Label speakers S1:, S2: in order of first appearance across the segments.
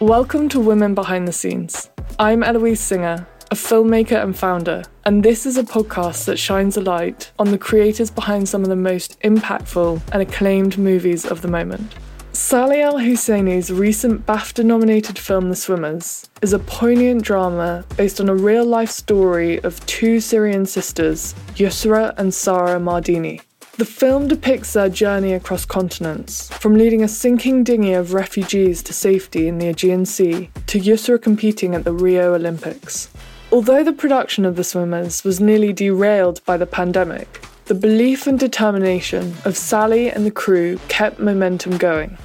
S1: Welcome to Women Behind the Scenes. I'm Eloise Singer, a filmmaker and founder, and this is a podcast that shines a light on the creators behind some of the most impactful and acclaimed movies of the moment. Sally El Hosaini's recent BAFTA nominated film The Swimmers is a poignant drama based on a real life story of two Syrian sisters, Yusra and Sara Mardini. The film depicts their journey across continents, from leading a sinking dinghy of refugees to safety in the Aegean Sea to Yusra competing at the Rio Olympics. Although the production of The Swimmers was nearly derailed by the pandemic, the belief and determination of Sally and the crew kept momentum going.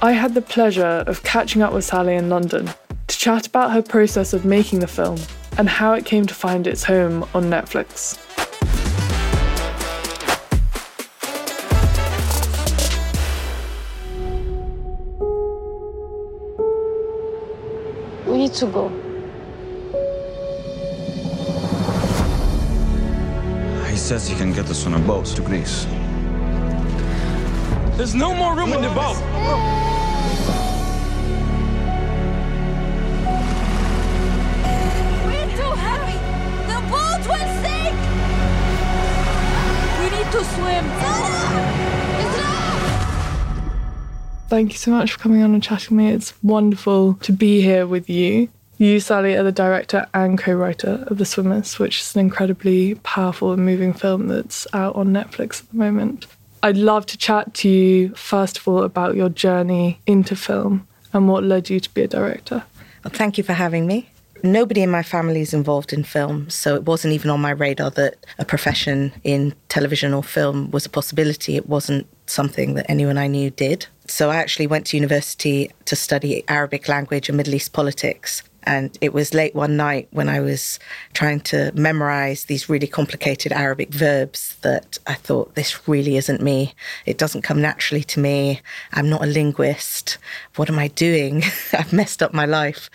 S1: I had the pleasure of catching up with Sally in London to chat about her process of making the film and how it came to find its home on Netflix.
S2: Need to go.
S3: He says he can get us on a boat to Greece.
S4: There's no more room in the boat.
S1: Thank you so much for coming on and chatting with me. It's wonderful to be here with you. You, Sally, are the director and co writer of The Swimmers, which is an incredibly powerful and moving film that's out on Netflix at the moment. I'd love to chat to you, first of all, about your journey into film and what led you to be a director.
S5: Well, thank you for having me. Nobody in my family is involved in film, so it wasn't even on my radar that a profession in television or film was a possibility. It wasn't something that anyone I knew did. So I actually went to university to study Arabic language and Middle East politics. And it was late one night when I was trying to memorize these really complicated Arabic verbs that I thought, this really isn't me. It doesn't come naturally to me. I'm not a linguist. What am I doing? I've messed up my life.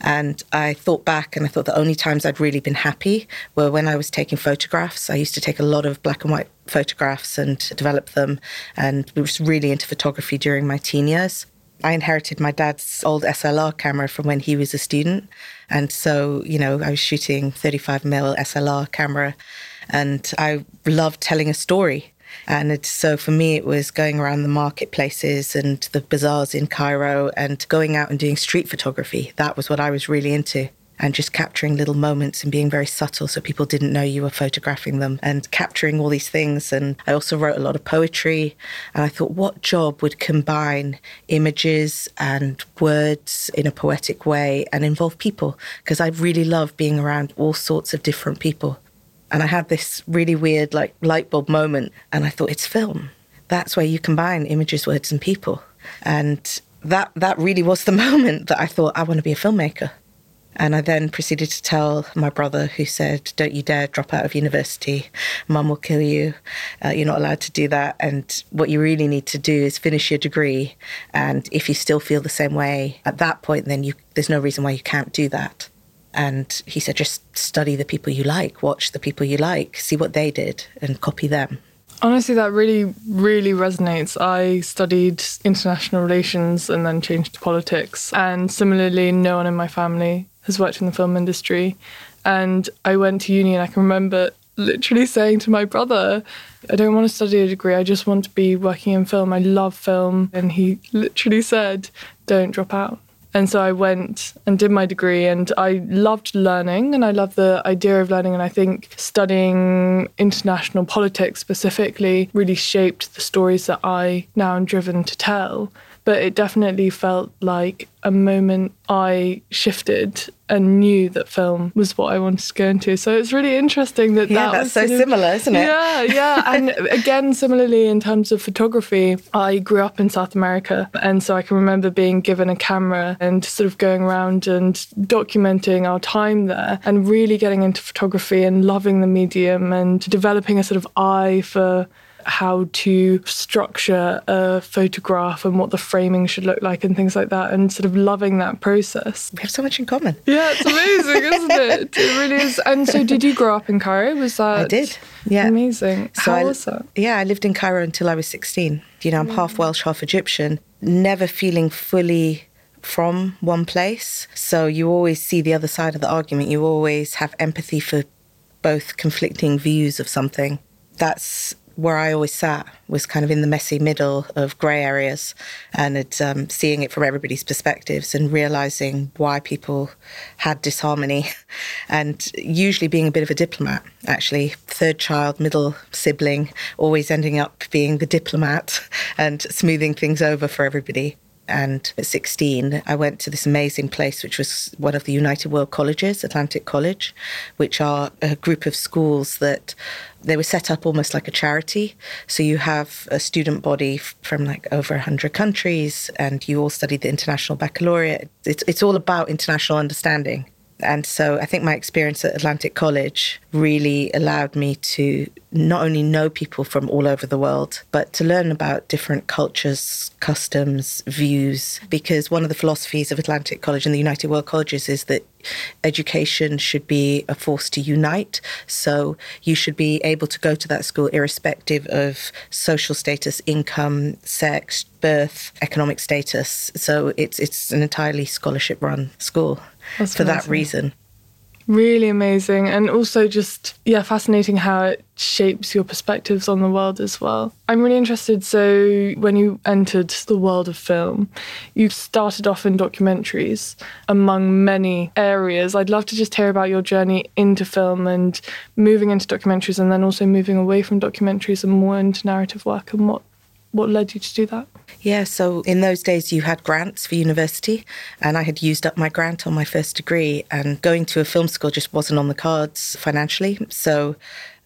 S5: And I thought back and I thought the only times I'd really been happy were when I was taking photographs. I used to take a lot of black and white photographs and develop them and I was really into photography during my teen years. I inherited my dad's old SLR camera from when he was a student. And so, you know, I was shooting 35mm SLR camera and I loved telling a story. And so for me, it was going around the marketplaces and the bazaars in Cairo and going out and doing street photography. That was what I was really into and just capturing little moments and being very subtle so people didn't know you were photographing them and capturing all these things. And I also wrote a lot of poetry. And I thought, what job would combine images and words in a poetic way and involve people? Because I really love being around all sorts of different people. And I had this really weird, like, light bulb moment. And I thought, it's film. That's where you combine images, words, and people. And that, that really was the moment that I thought, I want to be a filmmaker. And I then proceeded to tell my brother, who said, Don't you dare drop out of university. Mum will kill you. Uh, you're not allowed to do that. And what you really need to do is finish your degree. And if you still feel the same way at that point, then you, there's no reason why you can't do that. And he said, Just study the people you like, watch the people you like, see what they did, and copy them.
S1: Honestly, that really, really resonates. I studied international relations and then changed to politics. And similarly, no one in my family has worked in the film industry. And I went to uni and I can remember literally saying to my brother, I don't want to study a degree. I just want to be working in film. I love film. And he literally said, don't drop out. And so I went and did my degree, and I loved learning and I love the idea of learning. And I think studying international politics specifically really shaped the stories that I now am driven to tell. But it definitely felt like a moment I shifted and knew that film was what I wanted to go into. So it's really interesting that
S5: Yeah,
S1: that
S5: that's
S1: was
S5: so
S1: sort of-
S5: similar, isn't it?
S1: Yeah, yeah. And again, similarly in terms of photography, I grew up in South America. And so I can remember being given a camera and sort of going around and documenting our time there and really getting into photography and loving the medium and developing a sort of eye for how to structure a photograph and what the framing should look like and things like that and sort of loving that process.
S5: We have so much in common.
S1: Yeah, it's amazing, isn't it? It really is. And so did you grow up in Cairo? Was that
S5: I did. Yeah.
S1: amazing?
S5: So
S1: How
S5: I,
S1: was that?
S5: Yeah, I lived in Cairo until I was 16. You know, I'm half mm. Welsh, half Egyptian. Never feeling fully from one place. So you always see the other side of the argument. You always have empathy for both conflicting views of something. That's where I always sat was kind of in the messy middle of grey areas and um, seeing it from everybody's perspectives and realizing why people had disharmony. And usually being a bit of a diplomat actually. Third child middle sibling always ending up being the diplomat and smoothing things over for everybody and at 16, I went to this amazing place, which was one of the United World Colleges, Atlantic College, which are a group of schools that they were set up almost like a charity. So you have a student body from like over 100 countries, and you all study the International Baccalaureate. It's, it's all about international understanding. And so I think my experience at Atlantic College really allowed me to not only know people from all over the world, but to learn about different cultures, customs, views. Because one of the philosophies of Atlantic College and the United World Colleges is that education should be a force to unite. So you should be able to go to that school irrespective of social status, income, sex, birth, economic status. So it's it's an entirely scholarship run school
S1: That's
S5: for that reason.
S1: Really amazing. And also just, yeah, fascinating how it shapes your perspectives on the world as well. I'm really interested. So, when you entered the world of film, you started off in documentaries among many areas. I'd love to just hear about your journey into film and moving into documentaries and then also moving away from documentaries and more into narrative work and what, what led you to do that.
S5: Yeah, so in those days you had grants for university, and I had used up my grant on my first degree, and going to a film school just wasn't on the cards financially. So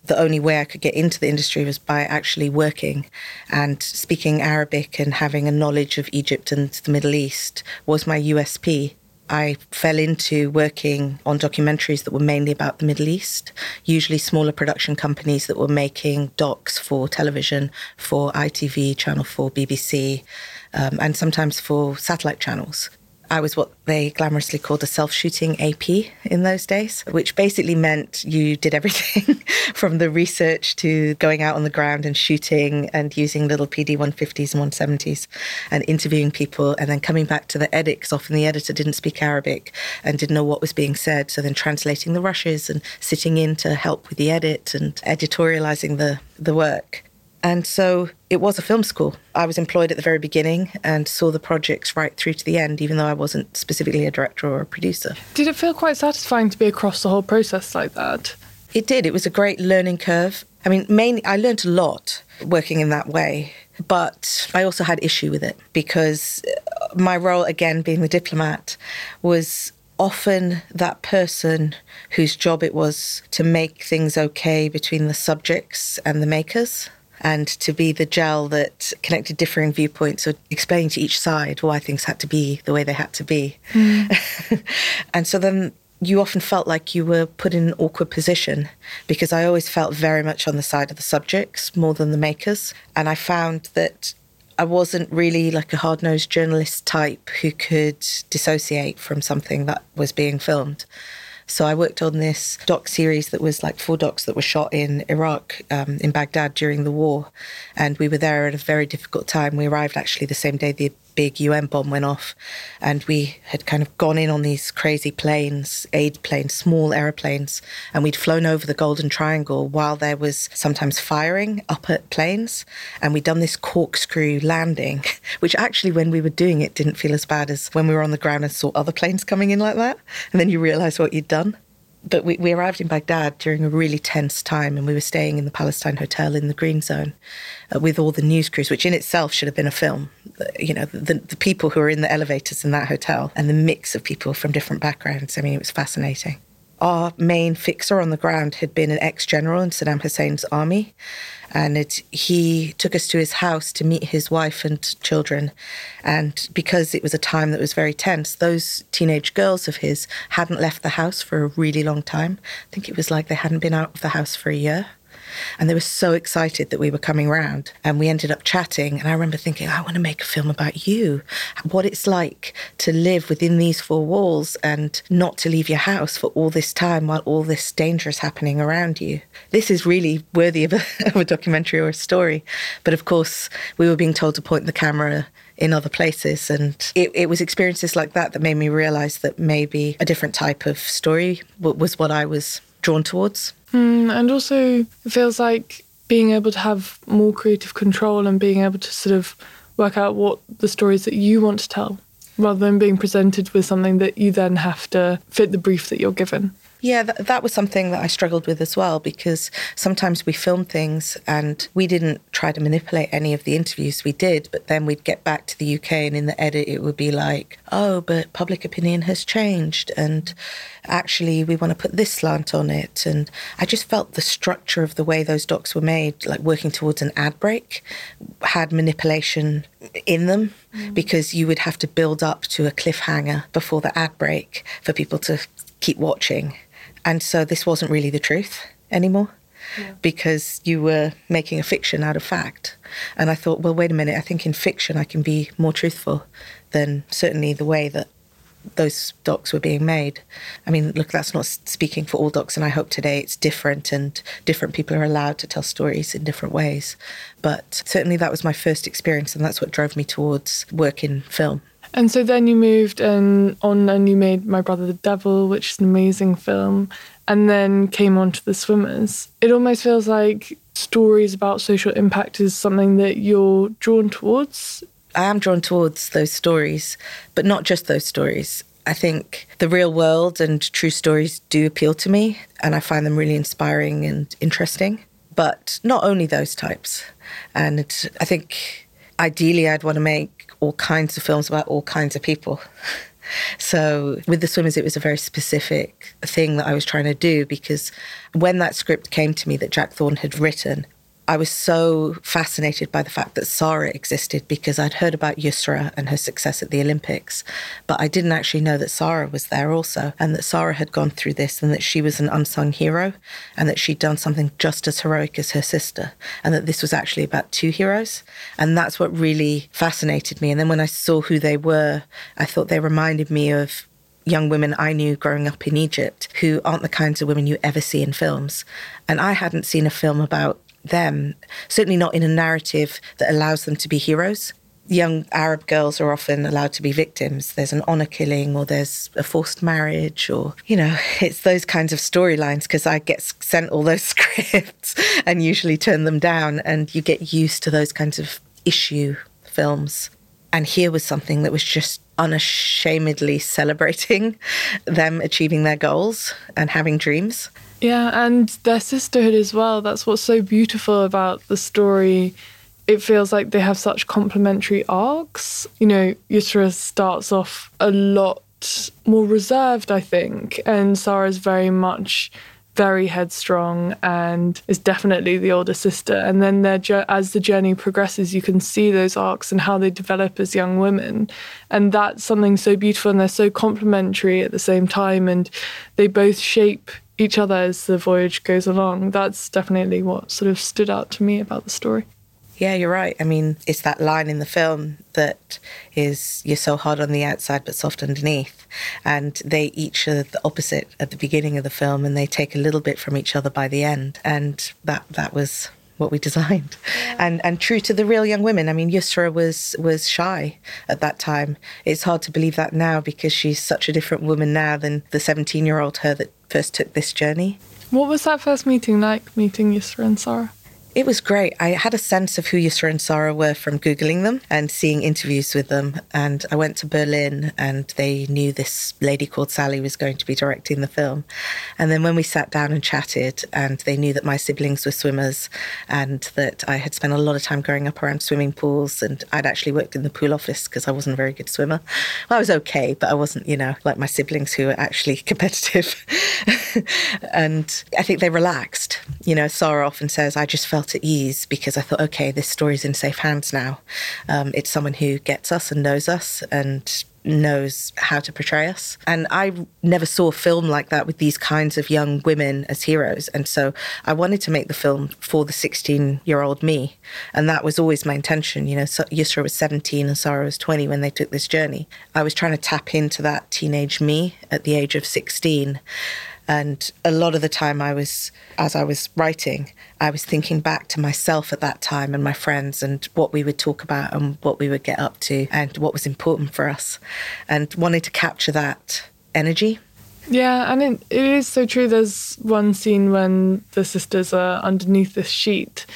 S5: the only way I could get into the industry was by actually working and speaking Arabic and having a knowledge of Egypt and the Middle East was my USP. I fell into working on documentaries that were mainly about the Middle East, usually smaller production companies that were making docs for television, for ITV, Channel 4, BBC, um, and sometimes for satellite channels. I was what they glamorously called a self shooting AP in those days, which basically meant you did everything from the research to going out on the ground and shooting and using little PD 150s and 170s and interviewing people and then coming back to the edit because often the editor didn't speak Arabic and didn't know what was being said. So then translating the rushes and sitting in to help with the edit and editorializing the, the work. And so it was a film school. I was employed at the very beginning and saw the projects right through to the end, even though I wasn't specifically a director or a producer.
S1: Did it feel quite satisfying to be across the whole process like that?
S5: It did. It was a great learning curve. I mean, mainly, I learned a lot working in that way, but I also had issue with it because uh, my role, again, being the diplomat, was often that person whose job it was to make things okay between the subjects and the makers and to be the gel that connected differing viewpoints or explaining to each side why things had to be the way they had to be. Mm. and so then you often felt like you were put in an awkward position because I always felt very much on the side of the subjects more than the makers. And I found that I wasn't really like a hard nosed journalist type who could dissociate from something that was being filmed. So I worked on this doc series that was like four docs that were shot in Iraq, um, in Baghdad during the war. And we were there at a very difficult time. We arrived actually the same day the big UN bomb went off. And we had kind of gone in on these crazy planes, aid planes, small aeroplanes. And we'd flown over the Golden Triangle while there was sometimes firing up at planes. And we'd done this corkscrew landing, which actually, when we were doing it, didn't feel as bad as when we were on the ground and saw other planes coming in like that. And then you realize what you'd done. But we, we arrived in Baghdad during a really tense time, and we were staying in the Palestine Hotel in the Green Zone uh, with all the news crews, which in itself should have been a film. Uh, You know, the, the people who were in the elevators in that hotel and the mix of people from different backgrounds. I mean, it was fascinating. Our main fixer on the ground had been an ex general in Saddam Hussein's army. And it, he took us to his house to meet his wife and children. And because it was a time that was very tense, those teenage girls of his hadn't left the house for a really long time. I think it was like they hadn't been out of the house for a year. And they were so excited that we were coming round. And we ended up chatting. And I remember thinking, I want to make a film about you, what it's like to live within these four walls and not to leave your house for all this time while all this danger is happening around you. This is really worthy of a, of a documentary or a story. But of course, we were being told to point the camera in other places. And it, it was experiences like that that made me realize that maybe a different type of story was what I was drawn towards.
S1: Mm, and also, it feels like being able to have more creative control and being able to sort of work out what the stories that you want to tell rather than being presented with something that you then have to fit the brief that you're given.
S5: Yeah, that, that was something that I struggled with as well because sometimes we film things and we didn't try to manipulate any of the interviews we did, but then we'd get back to the UK and in the edit it would be like, oh, but public opinion has changed and actually we want to put this slant on it. And I just felt the structure of the way those docs were made, like working towards an ad break, had manipulation in them mm. because you would have to build up to a cliffhanger before the ad break for people to keep watching. And so this wasn't really the truth anymore because you were making a fiction out of fact. And I thought, well, wait a minute, I think in fiction I can be more truthful than certainly the way that those docs were being made. I mean, look, that's not speaking for all docs, and I hope today it's different and different people are allowed to tell stories in different ways. But certainly that was my first experience, and that's what drove me towards work in film.
S1: And so then you moved and on and you made My Brother the Devil, which is an amazing film, and then came on to The Swimmers. It almost feels like stories about social impact is something that you're drawn towards.
S5: I am drawn towards those stories, but not just those stories. I think the real world and true stories do appeal to me, and I find them really inspiring and interesting. But not only those types. And I think ideally, I'd want to make all kinds of films about all kinds of people. So with the swimmers, it was a very specific thing that I was trying to do because when that script came to me that Jack Thorne had written, I was so fascinated by the fact that Sara existed because I'd heard about Yusra and her success at the Olympics, but I didn't actually know that Sara was there also, and that Sara had gone through this, and that she was an unsung hero, and that she'd done something just as heroic as her sister, and that this was actually about two heroes. And that's what really fascinated me. And then when I saw who they were, I thought they reminded me of young women I knew growing up in Egypt who aren't the kinds of women you ever see in films. And I hadn't seen a film about them, certainly not in a narrative that allows them to be heroes. Young Arab girls are often allowed to be victims. There's an honor killing, or there's a forced marriage, or, you know, it's those kinds of storylines because I get sent all those scripts and usually turn them down, and you get used to those kinds of issue films. And here was something that was just unashamedly celebrating them achieving their goals and having dreams.
S1: Yeah, and their sisterhood as well. That's what's so beautiful about the story. It feels like they have such complementary arcs. You know, Yusra starts off a lot more reserved, I think, and Sara's very much very headstrong and is definitely the older sister. And then as the journey progresses, you can see those arcs and how they develop as young women, and that's something so beautiful. And they're so complementary at the same time, and they both shape each other as the voyage goes along. That's definitely what sort of stood out to me about the story.
S5: Yeah, you're right. I mean, it's that line in the film that is you're so hard on the outside but soft underneath. And they each are the opposite at the beginning of the film and they take a little bit from each other by the end. And that that was what we designed. And and true to the real young women. I mean, Yusra was was shy at that time. It's hard to believe that now because she's such a different woman now than the 17-year-old her that first took this journey.
S1: What was that first meeting like, meeting Yusra and Sara?
S5: It was great. I had a sense of who Yusra and Sara were from Googling them and seeing interviews with them. And I went to Berlin and they knew this lady called Sally was going to be directing the film. And then when we sat down and chatted, and they knew that my siblings were swimmers and that I had spent a lot of time growing up around swimming pools and I'd actually worked in the pool office because I wasn't a very good swimmer. Well, I was okay, but I wasn't, you know, like my siblings who were actually competitive. and I think they relaxed. You know, Sara often says, I just felt at ease because I thought, okay, this story's in safe hands now. Um, it's someone who gets us and knows us and knows how to portray us. And I never saw a film like that with these kinds of young women as heroes. And so I wanted to make the film for the 16 year old me. And that was always my intention. You know, Yusra was 17 and Sara was 20 when they took this journey. I was trying to tap into that teenage me at the age of 16 And a lot of the time, I was, as I was writing, I was thinking back to myself at that time and my friends and what we would talk about and what we would get up to and what was important for us, and wanted to capture that energy.
S1: Yeah, and it, it is so true. There's one scene when the sisters are underneath this sheet,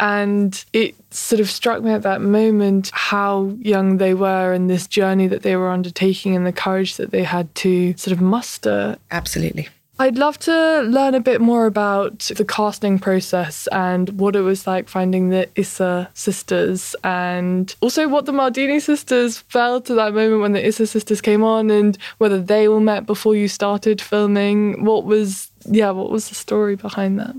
S1: and it sort of struck me at that moment how young they were and this journey that they were undertaking and the courage that they had to sort of muster.
S5: Absolutely.
S1: I'd love to learn a bit more about the casting process and what it was like finding the Issa sisters and also what the Mardini sisters felt at that moment when the Issa sisters came on and whether they all met before you started filming. What was, yeah, what was the story behind that?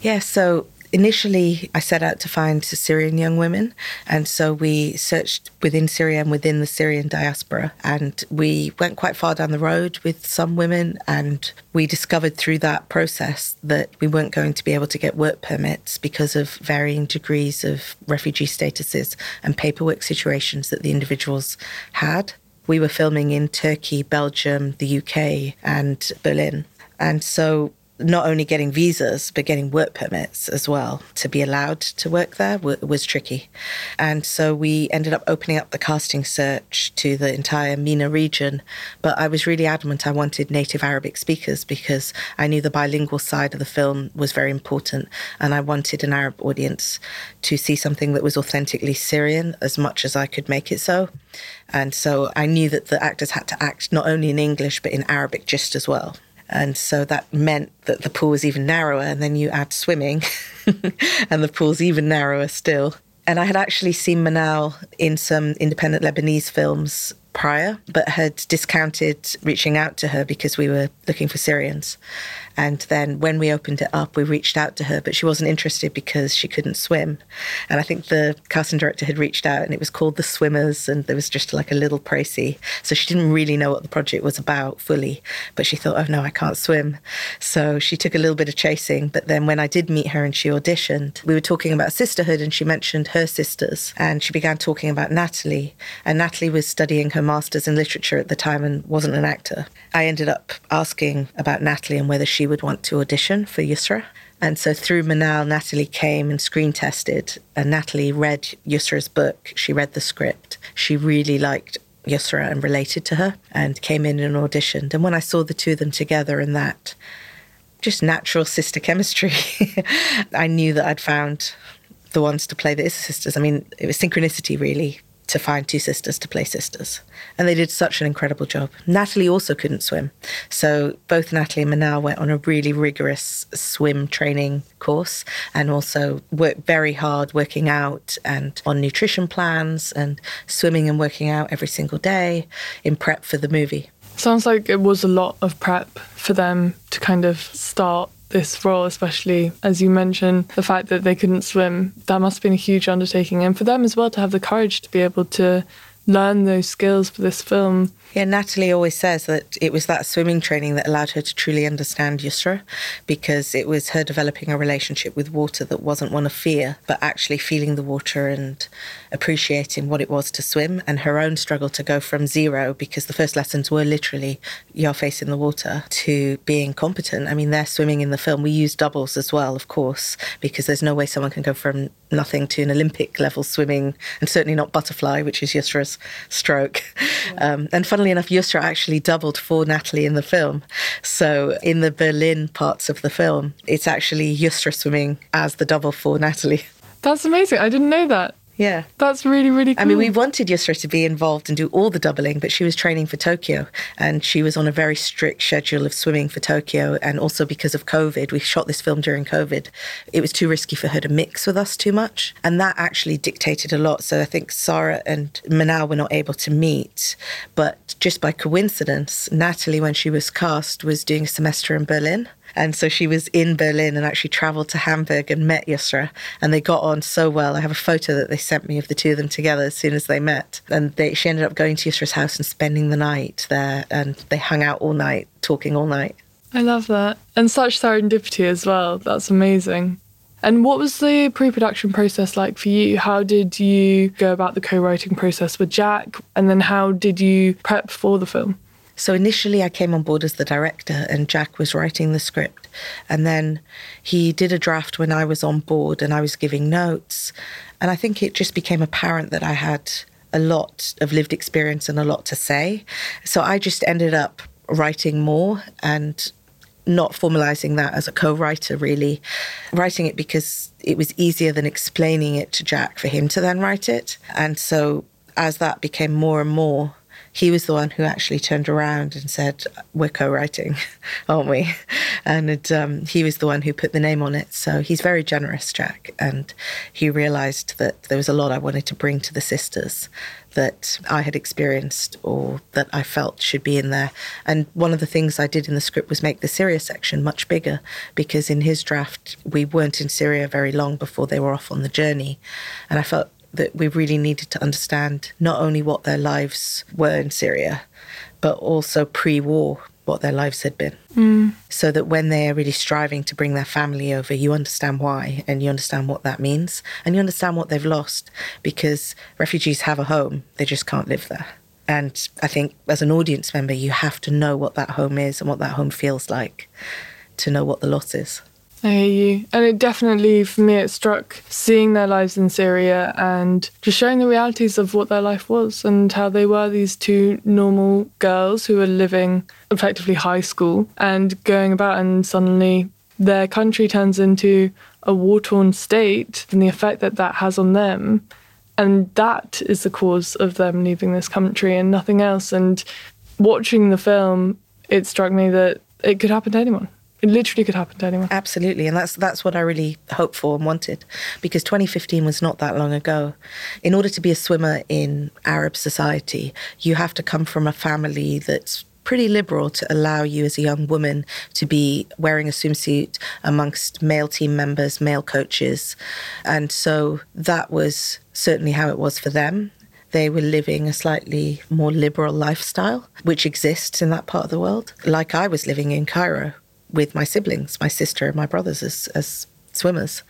S5: Yeah, so initially I set out to find Syrian young women. And so we searched within Syria and within the Syrian diaspora. And we went quite far down the road with some women. And we discovered through that process that we weren't going to be able to get work permits because of varying degrees of refugee statuses and paperwork situations that the individuals had. We were filming in Turkey, Belgium, the UK, and Berlin. And so not only getting visas but getting work permits as well. To be allowed to work there w- was tricky. And so we ended up opening up the casting search to the entire MENA region. But i was really adamant i wanted native arabic speakers because i knew the bilingual side of the film was very important. And i wanted an arab audience to see something that was authentically syrian as much as i could make it so. And so i knew that the actors had to act not only in english but in arabic just as well and so that meant that the pool was even narrower. And then you add swimming, and the pool's even narrower still. And I had actually seen Manal in some independent Lebanese films prior, but had discounted reaching out to her because we were looking for Syrians. And then when we opened it up, we reached out to her, but she wasn't interested because she couldn't swim. And I think the casting director had reached out and it was called The Swimmers and there was just like a little précis. So she didn't really know what the project was about fully, but she thought, oh no, I can't swim. So she took a little bit of chasing. But then when I did meet her and she auditioned, we were talking about sisterhood and she mentioned her sisters and she began talking about Nathalie. And Nathalie was studying her master's in literature at the time and wasn't an actor. I ended up asking about Nathalie and whether she would want to audition for Yusra. And so through Manal, Nathalie came and screen tested. And Nathalie read Yusra's book. She read the script. She really liked Yusra and related to her and came in and auditioned. And when I saw the two of them together in that just natural sister chemistry, I knew that I'd found the ones to play the sisters. I mean, it was synchronicity, really to find two sisters to play sisters. And they did such an incredible job. Nathalie also couldn't swim. So both Nathalie and Manal went on a really rigorous swim training course and also worked very hard working out and on nutrition plans and swimming and working out every single day in prep for the movie.
S1: Sounds like it was a lot of prep for them to kind of start this role, especially as you mentioned, the fact that they couldn't swim, that must have been a huge undertaking. And for them as well to have the courage to be able to learn those skills for this film
S5: yeah, Nathalie always says that it was that swimming training that allowed her to truly understand Yusra because it was her developing a relationship with water that wasn't one of fear, but actually feeling the water and appreciating what it was to swim and her own struggle to go from zero because the first lessons were literally your face in the water to being competent. I mean, they're swimming in the film. We use doubles as well, of course, because there's no way someone can go from nothing to an Olympic level swimming and certainly not butterfly, which is Yusra's stroke. Yeah. Um, and funnily enough, Yusra actually doubled for Nathalie in the film. So in the Berlin parts of the film, it's actually Yusra swimming as the double for Nathalie.
S1: That's amazing. I didn't know that.
S5: Yeah.
S1: That's really, really cool.
S5: I mean, we wanted Yusra to be involved and do all the doubling, but she was training for Tokyo and she was on a very strict schedule of swimming for Tokyo. And also because of COVID, we shot this film during COVID. It was too risky for her to mix with us too much. And that actually dictated a lot. So I think Sara and Manal were not able to meet. But just by coincidence, Nathalie, when she was cast, was doing a semester in Berlin. And so she was in Berlin and actually traveled to Hamburg and met Yusra. And they got on so well. I have a photo that they sent me of the two of them together as soon as they met. And they, she ended up going to Yusra's house and spending the night there. And they hung out all night, talking all night.
S1: I love that. And such serendipity as well. That's amazing. And what was the pre production process like for you? How did you go about the co writing process with Jack? And then how did you prep for the film?
S5: So initially, I came on board as the director, and Jack was writing the script. And then he did a draft when I was on board, and I was giving notes. And I think it just became apparent that I had a lot of lived experience and a lot to say. So I just ended up writing more and not formalizing that as a co-writer really writing it because it was easier than explaining it to Jack for him to then write it and so as that became more and more he was the one who actually turned around and said, "We're co-writing, aren't we?" And it, um, he was the one who put the name on it. So he's very generous, Jack, and he realised that there was a lot I wanted to bring to the sisters that I had experienced or that I felt should be in there. And one of the things I did in the script was make the Syria section much bigger because in his draft we weren't in Syria very long before they were off on the journey, and I felt that we really needed to understand not only what their lives were in Syria, but also pre war, what their lives had been.
S1: Mm.
S5: So that when they are really striving to bring their family over, you understand why and you understand what that means and you understand what they've lost because refugees have a home, they just can't live there. And I think as an audience member, you have to know what that home is and what that home feels like to know what the loss is.
S1: I hear you. And it definitely, for me, it struck seeing their lives in Syria and just showing the realities of what their life was and how they were these two normal girls who were living effectively high school and going about, and suddenly their country turns into a war torn state and the effect that that has on them. And that is the cause of them leaving this country and nothing else. And watching the film, it struck me that it could happen to anyone. It literally could happen to anyone.
S5: Absolutely, and that's that's what I really hoped for and wanted, because 2015 was not that long ago. In order to be a swimmer in Arab society, you have to come from a family that's pretty liberal to allow you as a young woman to be wearing a swimsuit amongst male team members, male coaches. And so that was certainly how it was for them. They were living a slightly more liberal lifestyle, which exists in that part of the world, like I was living in Cairo with my siblings, my sister and my brothers as, as swimmers.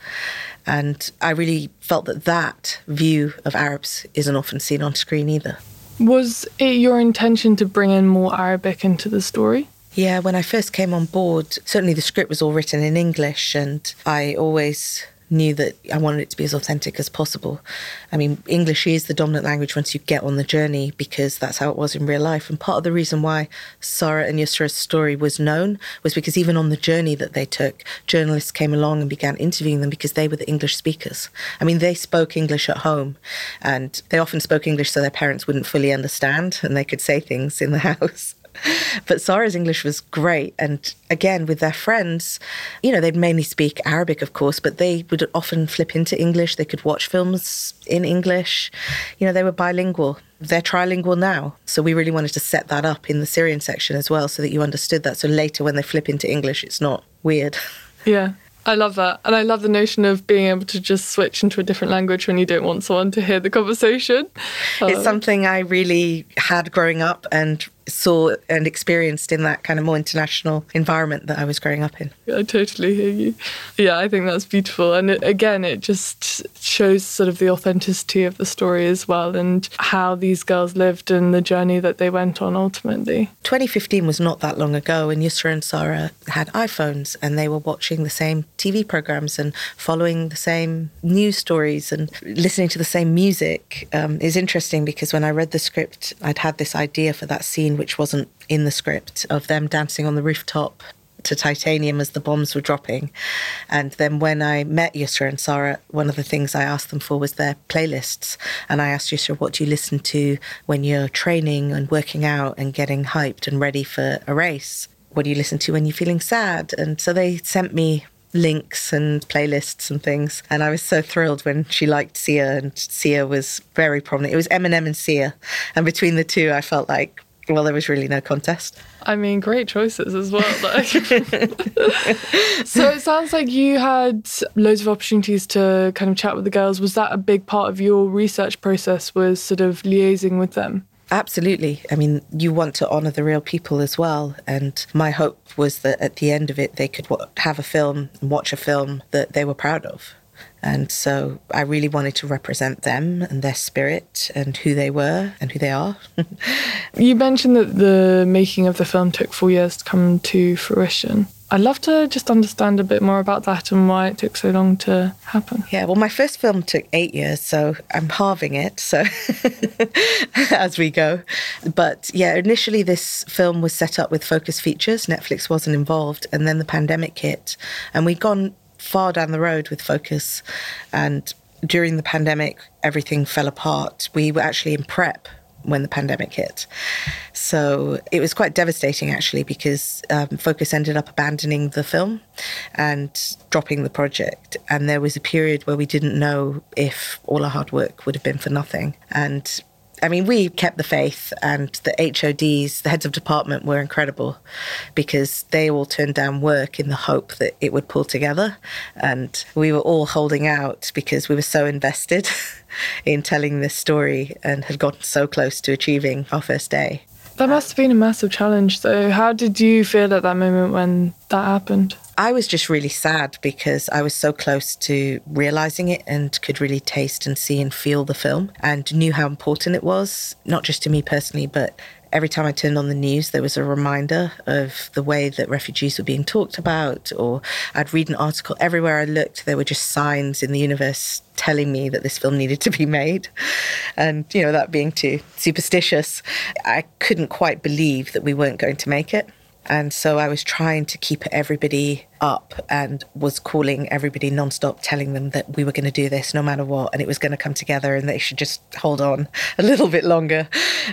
S5: And I really felt that that view of Arabs isn't often seen on screen either.
S1: Was it your intention to bring in more Arabic into the story?
S5: Yeah, when I first came on board, certainly the script was all written in English, and I always knew that I wanted it to be as authentic as possible. I mean, English is the dominant language once you get on the journey because that's how it was in real life. And part of the reason why Sara and Yusra's story was known was because even on the journey that they took, journalists came along and began interviewing them because they were the English speakers. I mean, they spoke English at home and they often spoke English so their parents wouldn't fully understand and they could say things in the house. but Sara's English was great. And again, with their friends, you know, they'd mainly speak Arabic, of course, but they would often flip into English. They could watch films in English. You know, they were bilingual. They're trilingual now. So we really wanted to set that up in the Syrian section as well so that you understood that. So later, when they flip into English, it's not weird.
S1: Yeah. I love that. And I love the notion of being able to just switch into a different language when you don't want someone to hear the conversation.
S5: It's uh, something I really had growing up and saw and experienced in that kind of more international environment that I was growing up in.
S1: I totally hear you. Yeah, I think that's beautiful. And it, again, it just shows sort of the authenticity of the story as well and how these girls lived and the journey that they went on ultimately.
S5: 2015 was not that long ago, and Yusra and Sara had iPhones and they were watching the same TV programs and following the same news stories and listening to the same music. Um, is interesting because when I read the script, I'd had this idea for that scene which wasn't in the script, of them dancing on the rooftop to titanium as the bombs were dropping. And then when I met Yusra and Sara, one of the things I asked them for was their playlists. And I asked Yusra, what do you listen to when you're training and working out and getting hyped and ready for a race? What do you listen to when you're feeling sad? And so they sent me links and playlists and things. And I was so thrilled when she liked Sia and Sia was very prominent. It was Eminem and Sia. And between the two, I felt like well, there was really no contest.
S1: I mean, great choices as well. Like. so it sounds like you had loads of opportunities to kind of chat with the girls. Was that a big part of your research process? Was sort of liaising with them?
S5: Absolutely. I mean, you want to honour the real people as well. And my hope was that at the end of it, they could have a film and watch a film that they were proud of. And so I really wanted to represent them and their spirit and who they were and who they are.
S1: You mentioned that the making of the film took four years to come to fruition. I'd love to just understand a bit more about that and why it took so long to happen.
S5: Yeah, well, my first film took eight years, so I'm halving it. So as we go, but yeah, initially this film was set up with Focus Features. Netflix wasn't involved, and then the pandemic hit, and we'd gone far down the road with Focus, and during the pandemic, everything fell apart. We were actually in prep when the pandemic hit. So it was quite devastating actually because um, Focus ended up abandoning the film and dropping the project. And there was a period where we didn't know if all our hard work would have been for nothing. And I mean, we kept the faith, and the HODs, the heads of department, were incredible because they all turned down work in the hope that it would pull together. And we were all holding out because we were so invested in telling this story and had gotten so close to achieving our first day.
S1: That must have been a massive challenge, though. How did you feel at that moment when that happened?
S5: I was just really sad because I was so close to realizing it and could really taste and see and feel the film and knew how important it was, not just to me personally, but every time I turned on the news, there was a reminder of the way that refugees were being talked about. Or I'd read an article everywhere I looked, there were just signs in the universe telling me that this film needed to be made. And, you know, that being too superstitious, I couldn't quite believe that we weren't going to make it. And so I was trying to keep everybody up and was calling everybody nonstop, telling them that we were going to do this no matter what, and it was going to come together, and they should just hold on a little bit longer.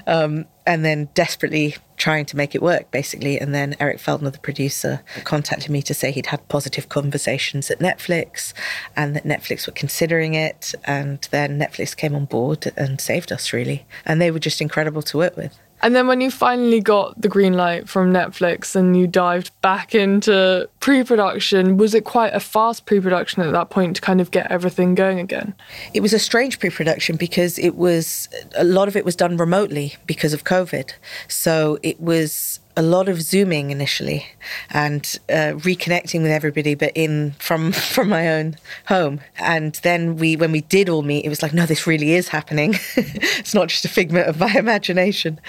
S5: Um, and then desperately trying to make it work, basically. And then Eric Fellner, the producer, contacted me to say he'd had positive conversations at Netflix and that Netflix were considering it. And then Netflix came on board and saved us, really. And they were just incredible to work with.
S1: And then when you finally got the green light from Netflix and you dived back into pre production, was it quite a fast pre production at that point to kind of get everything going again?
S5: It was a strange pre production because it was a lot of it was done remotely because of COVID. So it was a lot of zooming initially and uh, reconnecting with everybody but in from from my own home. And then we when we did all meet it was like no this really is happening. It's not just a figment of my imagination.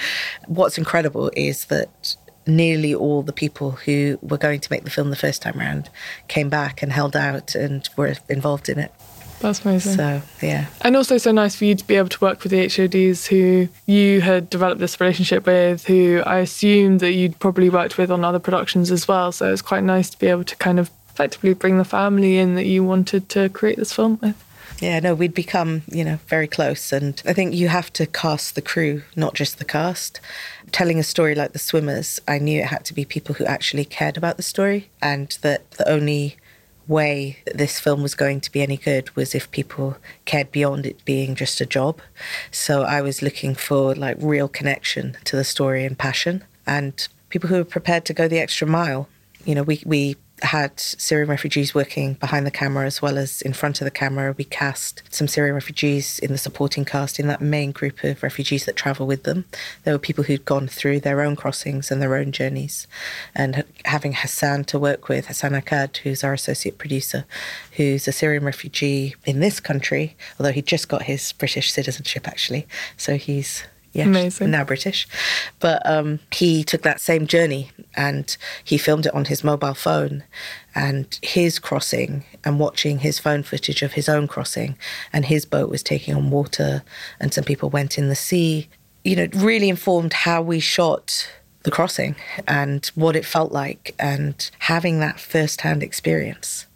S5: What's incredible is that nearly all the people who were going to make the film the first time around came back and held out and were involved in it
S1: That's amazing.
S5: so yeah
S1: And also so nice for you to be able to work with the HODs who you had developed this relationship with, who I assumed that you'd probably worked with on other productions as well. So it's quite nice to be able to kind of effectively bring the family in that you wanted to create this film with.
S5: Yeah, no, we'd become, you know, very close. And I think you have to cast the crew, not just the cast. Telling a story like The Swimmers, I knew it had to be people who actually cared about the story and that the only way this film was going to be any good was if people cared beyond it being just a job. So I was looking for like real connection to the story and passion and people who were prepared to go the extra mile. You know, we, we had Syrian refugees working behind the camera as well as in front of the camera. We cast some Syrian refugees in the supporting cast in that main group of refugees that travel with them. There were people who'd gone through their own crossings and their own journeys. And having Hassan to work with, Hassan Akkad, who's our associate producer, who's a Syrian refugee in this country, although he just got his British citizenship actually. So he's yeah,
S1: Amazing.
S5: now British. But um, he took that same journey and he filmed it on his mobile phone and his crossing and watching his phone footage of his own crossing and his boat was taking on water and some people went in the sea. You know, it really informed how we shot the crossing and what it felt like and having that first-hand experience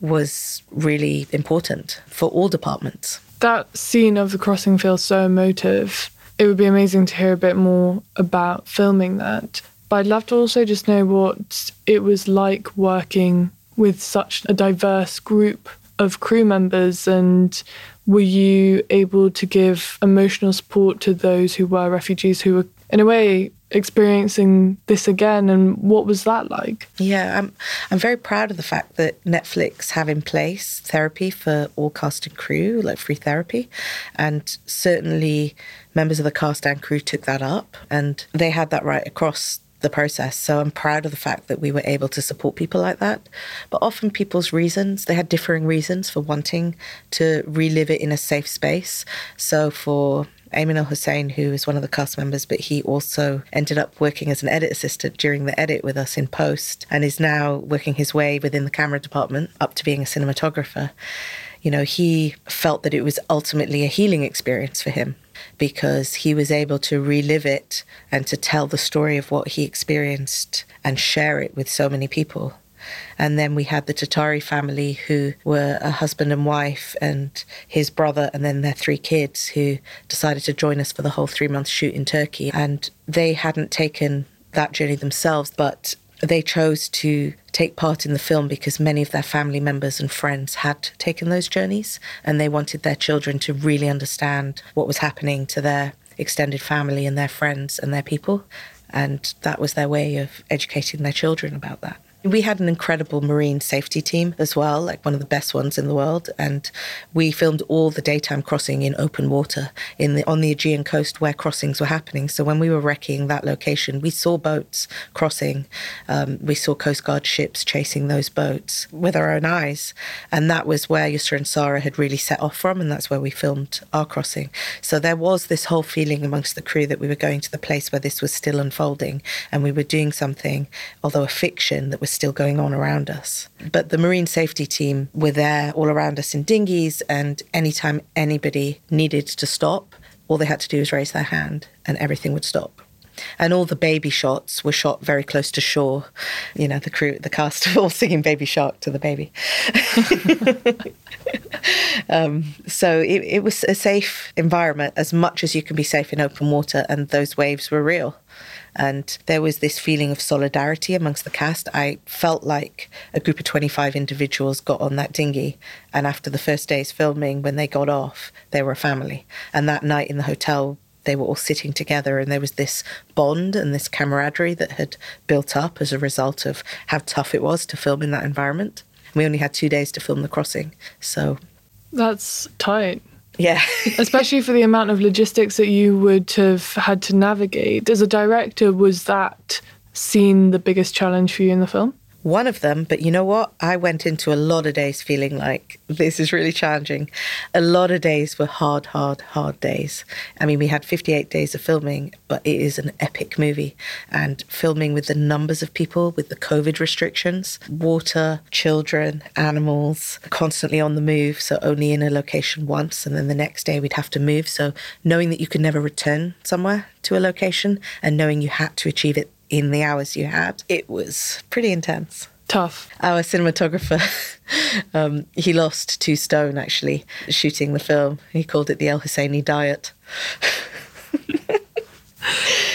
S5: was really important for all departments.
S1: That scene of the crossing feels so emotive. It would be amazing to hear a bit more about filming that. But I'd love to also just know what it was like working with such a diverse group of crew members and were you able to give emotional support to those who were refugees who were in a way experiencing this again and what was that like
S5: Yeah, I'm I'm very proud of the fact that Netflix have in place therapy for all cast and crew, like free therapy, and certainly members of the cast and crew took that up, and they had that right across the process. So I'm proud of the fact that we were able to support people like that. But often people's reasons, they had differing reasons for wanting to relive it in a safe space. So for Ayman Al Hussein, who is one of the cast members, but he also ended up working as an edit assistant during the edit with us in post and is now working his way within the camera department up to being a cinematographer. You know, he felt that it was ultimately a healing experience for him because he was able to relive it and to tell the story of what he experienced and share it with so many people. And then we had the Tatari family, who were a husband and wife, and his brother, and then their three kids, who decided to join us for the whole three month shoot in Turkey. And they hadn't taken that journey themselves, but they chose to take part in the film because many of their family members and friends had taken those journeys and they wanted their children to really understand what was happening to their extended family and their friends and their people. And that was their way of educating their children about that. We had an incredible marine safety team as well, like one of the best ones in the world, and we filmed all the daytime crossing in open water in the on the Aegean coast where crossings were happening. So when we were recceing that location, we saw boats crossing, um, we saw Coast Guard ships chasing those boats with our own eyes, and that was where Yusra and Sara had really set off from, and that's where we filmed our crossing. So there was this whole feeling amongst the crew that we were going to the place where this was still unfolding, and we were doing something, although a fiction that was still going on around us. But the marine safety team were there all around us in dinghies, and anytime anybody needed to stop, all they had to do was raise their hand and everything would stop. And all the baby shots were shot very close to shore. You know, the crew, the cast all singing Baby Shark to the baby. um, so it, it was a safe environment as much as you can be safe in open water, and those waves were real. And there was this feeling of solidarity amongst the cast. I felt like a group of 25 individuals got on that dinghy. And after the first day's filming, when they got off, they were a family. And that night in the hotel, they were all sitting together and there was this bond and this camaraderie that had built up as a result of how tough it was to film in that environment. We only had two days to film the crossing. So
S1: That's tight.
S5: yeah.
S1: Especially for the amount of logistics that you would have had to navigate. As a director, was that scene the biggest challenge for you in the film?
S5: One of them, but you know what? I went into a lot of days feeling like this is really challenging. A lot of days were hard, hard, hard days. I mean, we had 58 days of filming, but it is an epic movie. And filming with the numbers of people, with the COVID restrictions, water, children, animals, constantly on the move. So only in a location once. And then the next day we'd have to move. So knowing that you could never return somewhere to a location and knowing you had to achieve it in the hours you had, it was pretty intense.
S1: Tough.
S5: Our cinematographer, um, he lost two stone actually shooting the film. He called it the El Hosaini diet.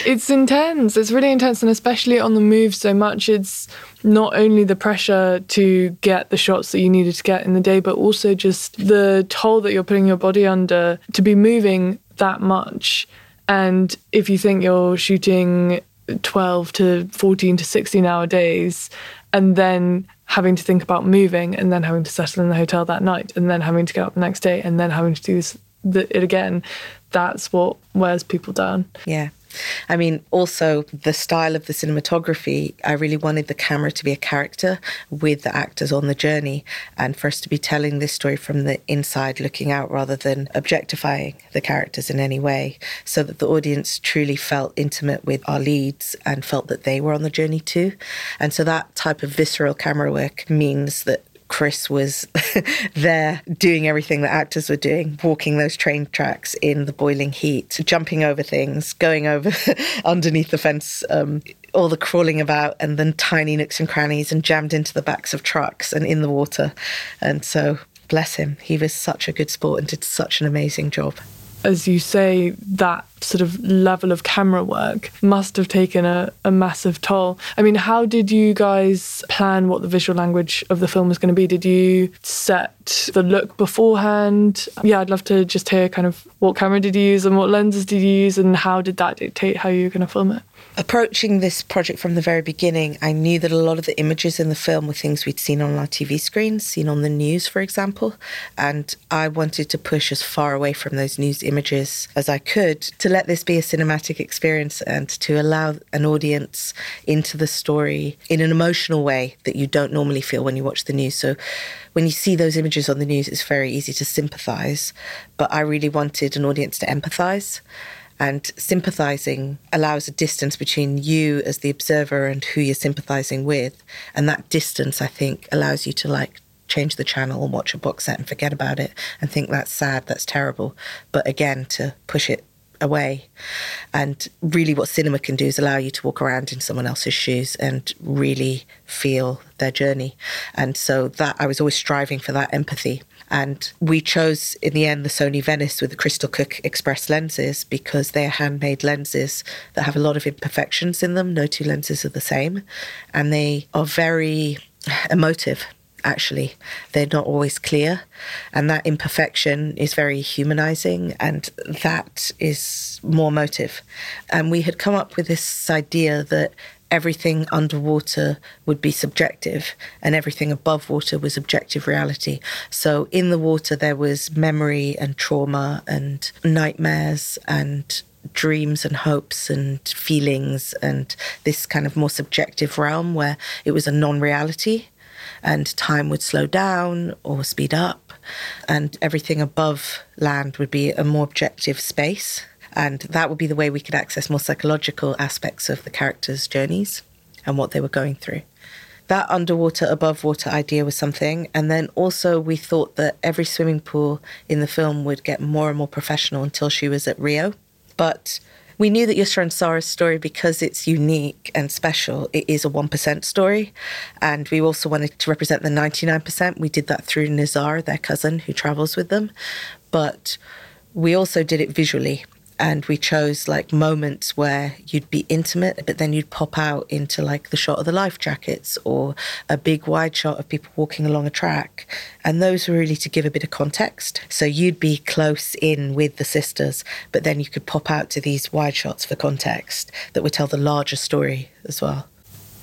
S1: It's intense. It's really intense, and especially on the move so much. It's not only the pressure to get the shots that you needed to get in the day, but also just the toll that you're putting your body under to be moving that much. And if you think you're shooting 12 to 14 to 16 hour days, and then having to think about moving, and then having to settle in the hotel that night, and then having to get up the next day, and then having to do this, the, it again, that's what wears people down.
S5: Yeah. I mean, also the style of the cinematography, I really wanted the camera to be a character with the actors on the journey and for us to be telling this story from the inside looking out rather than objectifying the characters in any way so that the audience truly felt intimate with our leads and felt that they were on the journey too. And so that type of visceral camera work means that Chris was there doing everything that actors were doing, walking those train tracks in the boiling heat, jumping over things, going over underneath the fence, um, all the crawling about, and then tiny nooks and crannies, and jammed into the backs of trucks and in the water. And so, bless him, he was such a good sport and did such an amazing job.
S1: As you say, that sort of level of camera work must have taken a, a massive toll. I mean, how did you guys plan what the visual language of the film was going to be? Did you set the look beforehand? Yeah, I'd love to just hear kind of what camera did you use and what lenses did you use and how did that dictate how you were going to film it?
S5: Approaching this project from the very beginning, I knew that a lot of the images in the film were things we'd seen on our TV screens, seen on the news, for example. And I wanted to push as far away from those news images as I could to let this be a cinematic experience and to allow an audience into the story in an emotional way that you don't normally feel when you watch the news. So when you see those images on the news, it's very easy to sympathize. But I really wanted an audience to empathize. And sympathizing allows a distance between you as the observer and who you're sympathizing with. And that distance, I think, allows you to like change the channel and watch a box set and forget about it and think that's sad, that's terrible. But again, to push it away. And really, what cinema can do is allow you to walk around in someone else's shoes and really feel their journey. And so, that I was always striving for that empathy. And we chose in the end the Sony Venice with the Crystal Cooke Express lenses because they're handmade lenses that have a lot of imperfections in them. No two lenses are the same. And they are very emotive actually. They're not always clear. And that imperfection is very humanizing, and that is more motive. And we had come up with this idea that everything underwater would be subjective and everything above water was objective reality. So in the water, there was memory and trauma and nightmares and dreams and hopes and feelings and this kind of more subjective realm where it was a non reality and time would slow down or speed up, and everything above land would be a more objective space. And that would be the way we could access more psychological aspects of the characters' journeys and what they were going through. That underwater, above water idea was something. And then also, we thought that every swimming pool in the film would get more and more professional until she was at Rio. But we knew that Yusra and Sara's story, because it's unique and special, it is a 1% story. And we also wanted to represent the 99%. We did that through Nizar, their cousin, who travels with them. But we also did it visually and we chose like moments where you'd be intimate but then you'd pop out into like the shot of the life jackets or a big wide shot of people walking along a track. And those were really to give a bit of context. So you'd be close in with the sisters but then you could pop out to these wide shots for context that would tell the larger story as well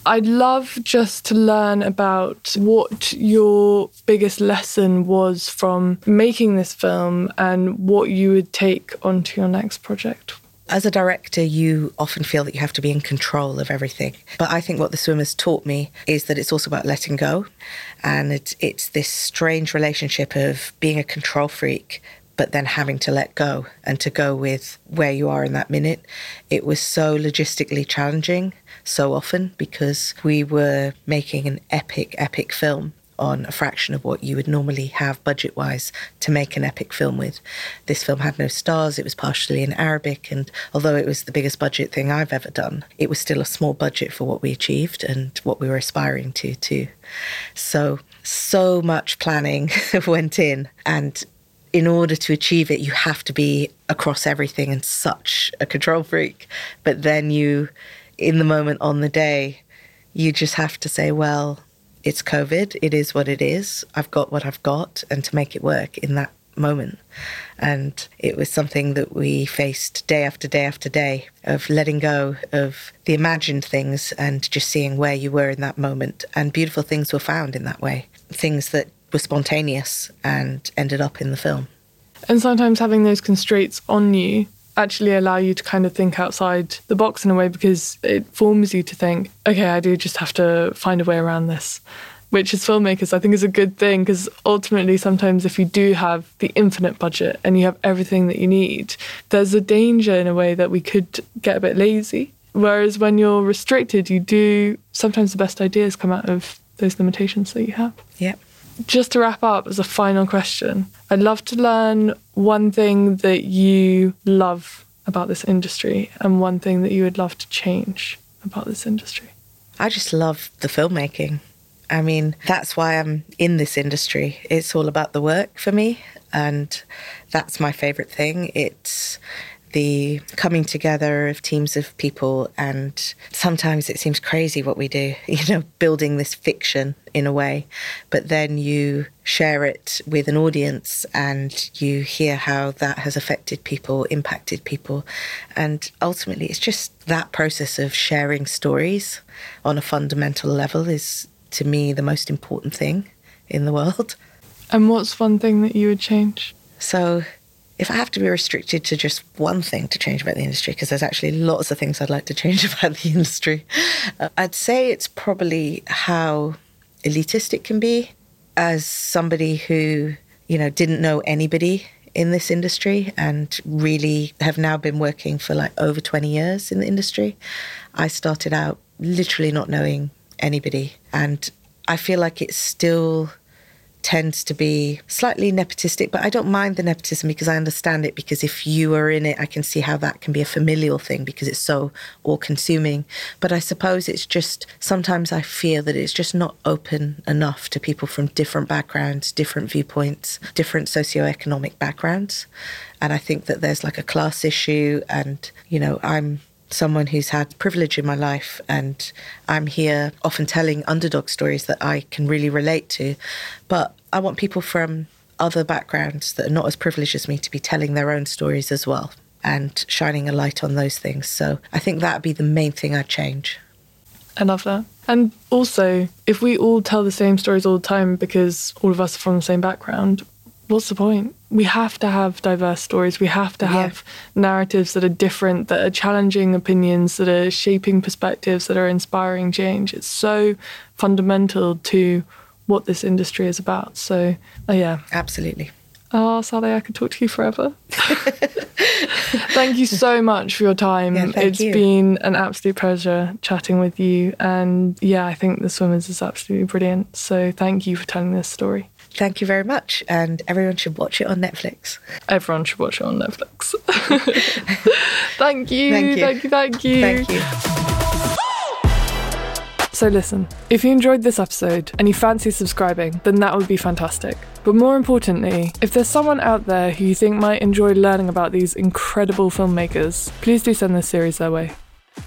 S1: I'd love just to learn about what your biggest lesson was from making this film and what you would take onto your next project.
S5: As a director, you often feel that you have to be in control of everything. But I think what the swimmers taught me is that it's also about letting go. And it's, it's this strange relationship of being a control freak, but then having to let go and to go with where you are in that minute. It was so logistically challenging so often because we were making an epic, epic film on a fraction of what you would normally have budget wise to make an epic film with. This film had no stars, it was partially in Arabic, and although it was the biggest budget thing I've ever done, it was still a small budget for what we achieved and what we were aspiring to, too. So, so much planning went in, and in order to achieve it, you have to be across everything and such a control freak. But then you, in the moment on the day, you just have to say, well, it's COVID. It is what it is. I've got what I've got, and to make it work in that moment. And it was something that we faced day after day after day of letting go of the imagined things and just seeing where you were in that moment. And beautiful things were found in that way. Things that were spontaneous and ended up in the film.
S1: And sometimes having those constraints on you actually allow you to kind of think outside the box in a way because it forms you to think, okay, I do just have to find a way around this. Which, as filmmakers, I think is a good thing because ultimately, sometimes if you do have the infinite budget and you have everything that you need, there's a danger in a way that we could get a bit lazy. Whereas when you're restricted, you do sometimes the best ideas come out of those limitations that you have.
S5: Yep
S1: just to wrap up as a final question, I'd love to learn one thing that you love about this industry and one thing that you would love to change about this industry.
S5: I just love the filmmaking. I mean, that's why I'm in this industry. It's all about the work for me, and that's my favorite thing. It's the coming together of teams of people and sometimes it seems crazy what we do you know building this fiction in a way but then you share it with an audience and you hear how that has affected people impacted people and ultimately it's just that process of sharing stories on a fundamental level is to me the most important thing in the world.
S1: And what's one thing that you would change?
S5: So if I have to be restricted to just one thing to change about the industry, because there's actually lots of things I'd like to change about the industry, uh, I'd say it's probably how elitist it can be. As somebody who, you know, didn't know anybody in this industry and really have now been working for like over 20 years in the industry, I started out literally not knowing anybody. And I feel like it's still tends to be slightly nepotistic, but I don't mind the nepotism because I understand it. Because if you are in it, I can see how that can be a familial thing because it's so all consuming. But I suppose it's just sometimes I fear that it's just not open enough to people from different backgrounds, different viewpoints, different socioeconomic backgrounds. And I think that there's like a class issue, and, you know, I'm someone who's had privilege in my life and I'm here often telling underdog stories that I can really relate to. But I want people from other backgrounds that are not as privileged as me to be telling their own stories as well and shining a light on those things. So I think that'd be the main thing I'd change.
S1: I love that. And also, if we all tell the same stories all the time because all of us are from the same background, what's the point? We have to have diverse stories. We have to have yeah. narratives that are different, that are challenging opinions, that are shaping perspectives, that are inspiring change. It's so fundamental to what this industry is about. So, uh, yeah.
S5: Absolutely.
S1: Oh, Sally, I could talk to you forever. thank you so much for your time.
S5: Yeah,
S1: it's
S5: you.
S1: been an absolute pleasure chatting with you. And yeah, I think The Swimmers is absolutely brilliant. So thank you for telling this story.
S5: Thank you very much. And everyone should watch it on Netflix.
S1: Everyone should watch it on Netflix. thank, you,
S5: thank you.
S1: Thank you. Thank you.
S5: Thank you.
S1: So, listen, if you enjoyed this episode and you fancy subscribing, then that would be fantastic. But more importantly, if there's someone out there who you think might enjoy learning about these incredible filmmakers, please do send this series their way.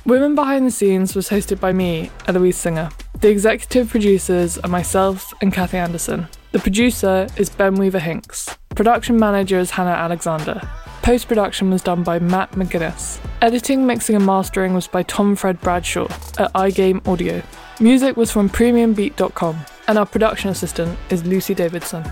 S1: Women Behind the Scenes was hosted by me, Eloise Singer. The executive producers are myself and Kathy Anderson. The producer is Ben Weaver Hinks. Production manager is Hannah Alexander. Post production was done by Matt McGuinness. Editing, mixing, and mastering was by Tom Fred Bradshaw at iGame Audio. Music was from PremiumBeat.com, and our production assistant is Lucy Davidson.